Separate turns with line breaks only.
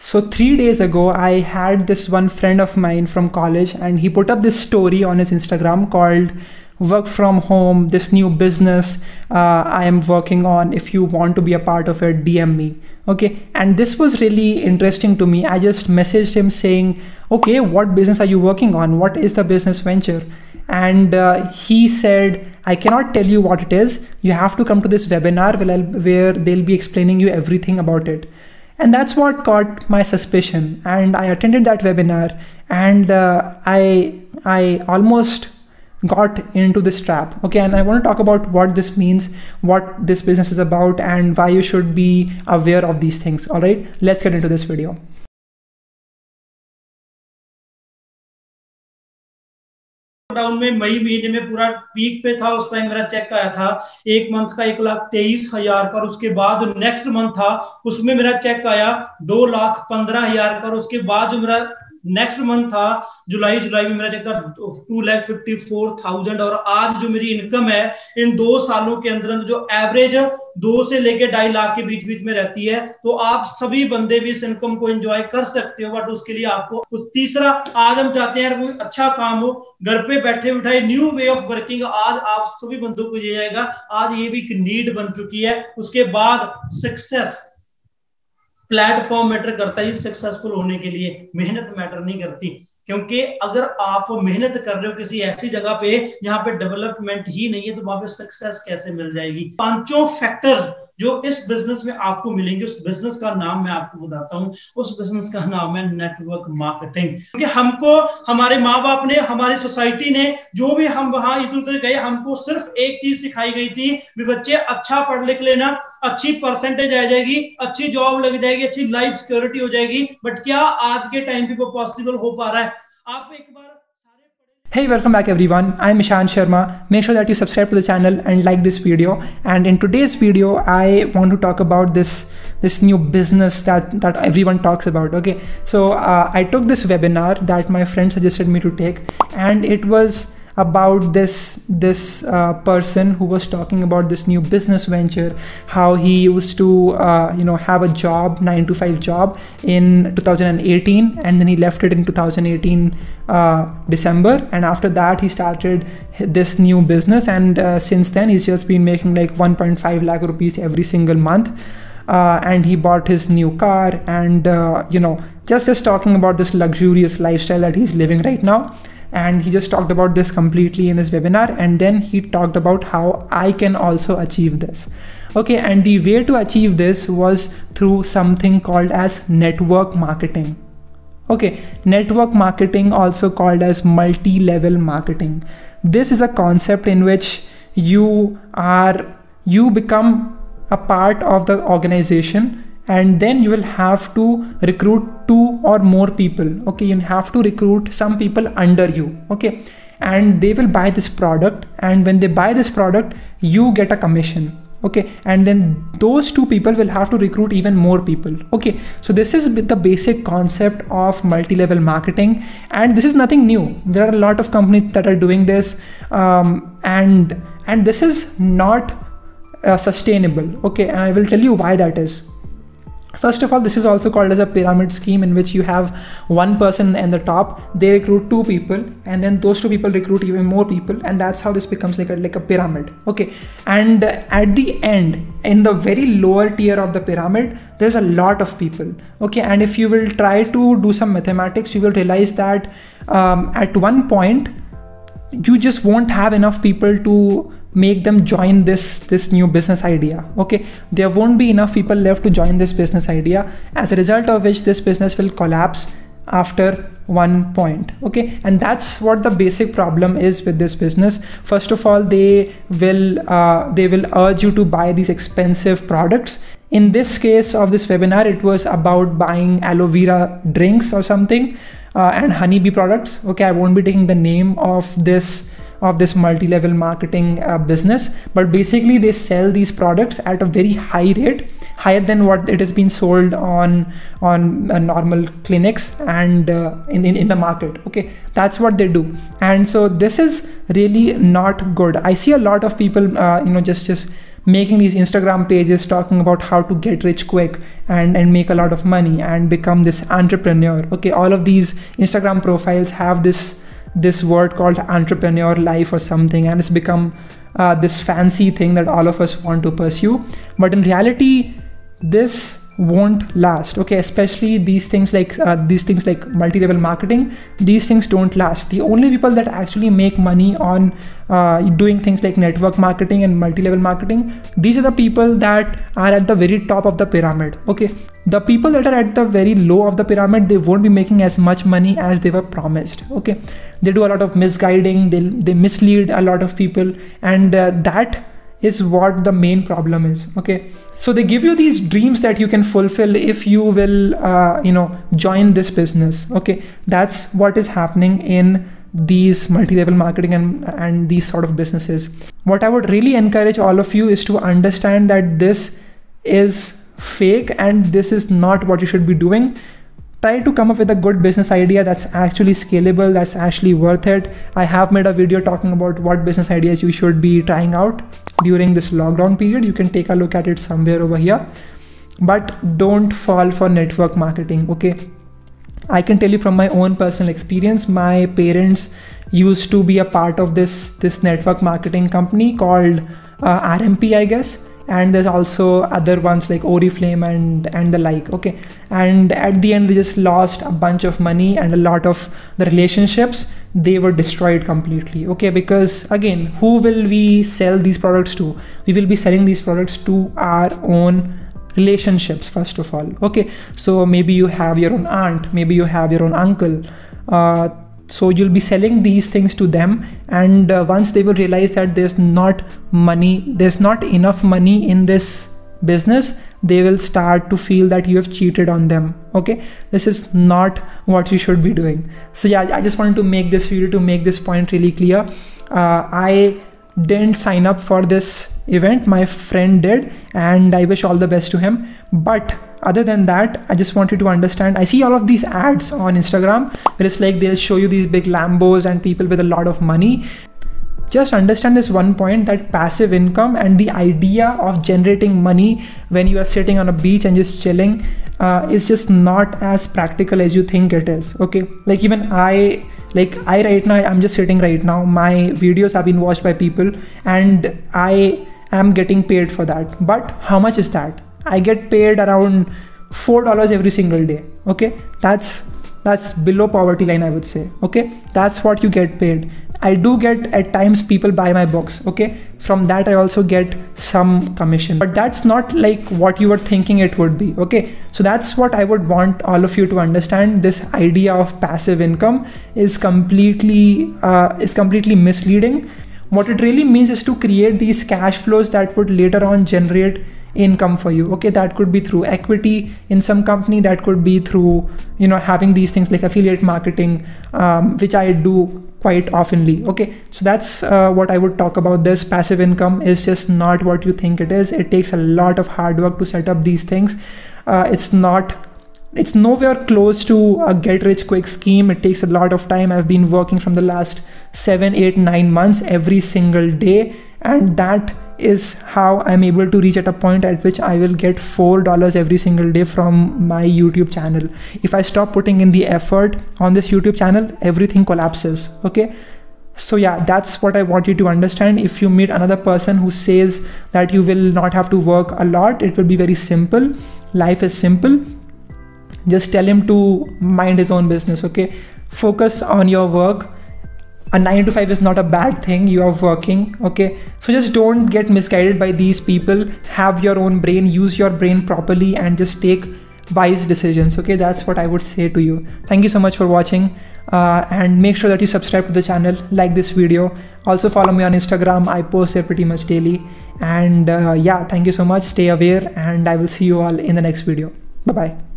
So, three days ago, I had this one friend of mine from college, and he put up this story on his Instagram called Work from Home, this new business uh, I am working on. If you want to be a part of it, DM me. Okay. And this was really interesting to me. I just messaged him saying, Okay, what business are you working on? What is the business venture? And uh, he said, I cannot tell you what it is. You have to come to this webinar where, where they'll be explaining you everything about it and that's what caught my suspicion. And i attended that webinar and uh, i i almost got into this trap. Okay and i want to talk about what this means what this business is about and why you should be aware of these things. All right let's get into this video
lockdown में, मई महीने में पूरा peak पे था, उस time मेरा check आया था, एक मंथ का एक लाख तेईस हज़ार का उसके बाद नेक्स्ट मंथ था, उसमें मेरा चेक आया दो लाख पंद्रह हज़ार का उसके बाद जो मेरा नेक्स्ट मंथ था जुलाई जुलाई में मेरा चेक था two lakh fifty four thousand और आज जो मेरी इनकम है, इन दो सालों के अंदर जो एवरेज दो से लेके ढाई लाख के बीच बीच में रहती है तो आप सभी बंदे भी इस इनकम को एंजॉय कर सकते हो बट उसके लिए आपको उस तीसरा, आज हम चाहते हैं कोई अच्छा काम हो, घर पे बैठे बिठाए न्यू वे ऑफ़ वर्किंग आज आप सभी बंदों को ये जाएगा आज ये भी एक नीड बन चुकी है, उसके बाद सक्सेस प्लेटफॉर्म मैटर करता है सक्सेसफुल होने के लिए। मेहनत मैटर नहीं करती। क्योंकि अगर आप मेहनत कर रहे हो किसी ऐसी जगह पे जहाँ पे डेवलपमेंट ही नहीं है तो वहाँ पे सक्सेस कैसे मिल जाएगी? पाँचों फैक्टर्स जो इस बिज़नेस में आपको मिलेंगे, उस बिज़नेस का नाम मैं आपको बताता हूँ। उस बिज़नेस का नाम है नेटवर्क मार्केटिंग क्योंकि हमको, हमारे माँ बाप ने, हमारी सोसाइटी ने, जो भी हम वहाँ इधर उधर गए, हमको सिर्फ़ एक चीज़ सिखाई गई थी भी बच्चे अच्छा पढ़ लिख लेना, अच्छी परसेंटेज आ जाएगी, अच्छी जॉब लग जाएगी, अच्छी लाइफ सिक्योरिटी हो जाएगी बट क्या आज के टाइम पे वो पॉसिबल हो पा रहा है? आप एक बार
Hey, welcome back everyone. I'm Ishan Sharma. Make sure that you subscribe to the channel and like this video. And in today's video, I want to talk about this this new business that that everyone talks about. Okay, so uh, I took this webinar that my friend suggested me to take, and it was about this this uh, person who was talking about this new business venture how he used to uh, you know have a job 9 to 5 job in 2018 and then he left it in 2018 uh, december. And after that he started this new business. And uh, since then he's just been making like 1.5 lakh rupees every single month. Uh, and he bought his new car. And uh, you know just just talking about this luxurious lifestyle that he's living right now and he just talked about this completely in his webinar. And then he talked about how i can also achieve this. Okay and the way to achieve this was through something called as network marketing. Okay network marketing also called as multi-level marketing. This is a concept in which you are you become a part of the organization and then you will have to recruit two or more people. Okay you have to recruit some people under you. Okay and they will buy this product. And when they buy this product you get a commission. Okay and then those two people will have to recruit even more people. Okay so this is the basic concept of multi-level marketing. And this is nothing new. There are a lot of companies that are doing this. Um, and and this is not uh, sustainable. Okay and i will tell you why that is First of all, this is also called as a pyramid scheme in which you have one person in the top, they recruit two people, and then those two people recruit even more people, and that's how this becomes like a like a pyramid. Okay. And at the end, in the very lower tier of the pyramid, there's a lot of people. Okay. And if you will try to do some mathematics, you will realize that um, at one point you just won't have enough people to make them join this this new business idea okay? There won't be enough people left to join this business idea as a result of which this business will collapse after one point okay? And that's what the basic problem is with this business. First of all they will uh, they will urge you to buy these expensive products. In this case of this webinar it was about buying aloe vera drinks or something uh, and honeybee products okay? I won't be taking the name of this of this multi-level marketing uh, business. But basically they sell these products at a very high rate higher than what it has been sold on on uh, normal clinics and uh, in, in in the market. Okay that's what they do. And so this is really not good. I see a lot of people uh, you know just just making these instagram pages talking about how to get rich quick and and make a lot of money and become this entrepreneur. Okay all of these instagram profiles have this this word called entrepreneur life or something and it's become uh, this fancy thing that all of us want to pursue. But in reality this won't last. Okay especially these things like uh, these things like multi-level marketing these things don't last. The only people that actually make money on uh, doing things like network marketing and multi-level marketing these are the people that are at the very top of the pyramid. Okay the people that are at the very low of the pyramid they won't be making as much money as they were promised. Okay they do a lot of misguiding they, they mislead a lot of people and uh, that is what the main problem is okay? So they give you these dreams that you can fulfill if you will uh, you know join this business okay? That's what is happening in these multi-level marketing and and these sort of businesses. What i would really encourage all of you is to understand that this is fake and this is not what you should be doing try to come up with a good business idea that's actually scalable that's actually worth it. I have made a video talking about what business ideas you should be trying out during this lockdown period. You can take a look at it somewhere over here. But don't fall for network marketing okay? I can tell you from my own personal experience my parents used to be a part of this this network marketing company called uh, rmp i guess and there's also other ones like oriflame and and the like okay. And at the end they just lost a bunch of money and a lot of the relationships. They were destroyed completely okay. Because again who will we sell these products to? We will be selling these products to our own relationships first of all okay. So maybe you have your own aunt maybe you have your own uncle. Uh, so you'll be selling these things to them and uh, once they will realize that there's not money there's not enough money in this business they will start to feel that you have cheated on them okay? This is not what you should be doing. So yeah i just wanted to make this video to make this point really clear. Uh, i didn't sign up for this event. My friend did and i wish all the best to him. But other than that i just wanted to understand i see all of these ads on instagram where it's like they'll show you these big lambos and people with a lot of money. Just understand this one point that passive income and the idea of generating money when you are sitting on a beach and just chilling uh, is just not as practical as you think it is okay? Like even i like i right now i'm just sitting right now. My videos have been watched by people and i am getting paid for that. But how much is that I get paid around four dollars every single day. Okay, that's that's below poverty line, I would say. Okay, that's what you get paid. I do get at times people buy my books. Okay, from that I also get some commission, but that's not like what you were thinking it would be. Okay, so that's what I would want all of you to understand. This idea of passive income is completely uh, is completely misleading. What it really means is to create these cash flows that would later on generate income for you. Okay that could be through equity in some company that could be through you know having these things like affiliate marketing um, which i do quite oftenly. Okay so that's uh, what i would talk about. This passive income is just not what you think it is. It takes a lot of hard work to set up these things. Uh, it's not it's nowhere close to a get rich quick scheme. It takes a lot of time. I've been working from the last seven eight nine months every single day and that is how I'm able to reach at a point at which I will get $4 every single day from my YouTube channel. If I stop putting in the effort on this YouTube channel, everything collapses. Okay. So, yeah, that's what I want you to understand. If you meet another person who says that you will not have to work a lot, it will be very simple. Life is simple. Just tell him to mind his own business. Okay. Focus on your work a 9 to 5 is not a bad thing. You are working okay? So just don't get misguided by these people. Have your own brain. Use your brain properly and just take wise decisions okay? That's what i would say to you. Thank you so much for watching uh, and make sure that you subscribe to the channel like this video. Also follow me on instagram. I post there pretty much daily. And uh, yeah thank you so much. Stay aware and i will see you all in the next video. Bye bye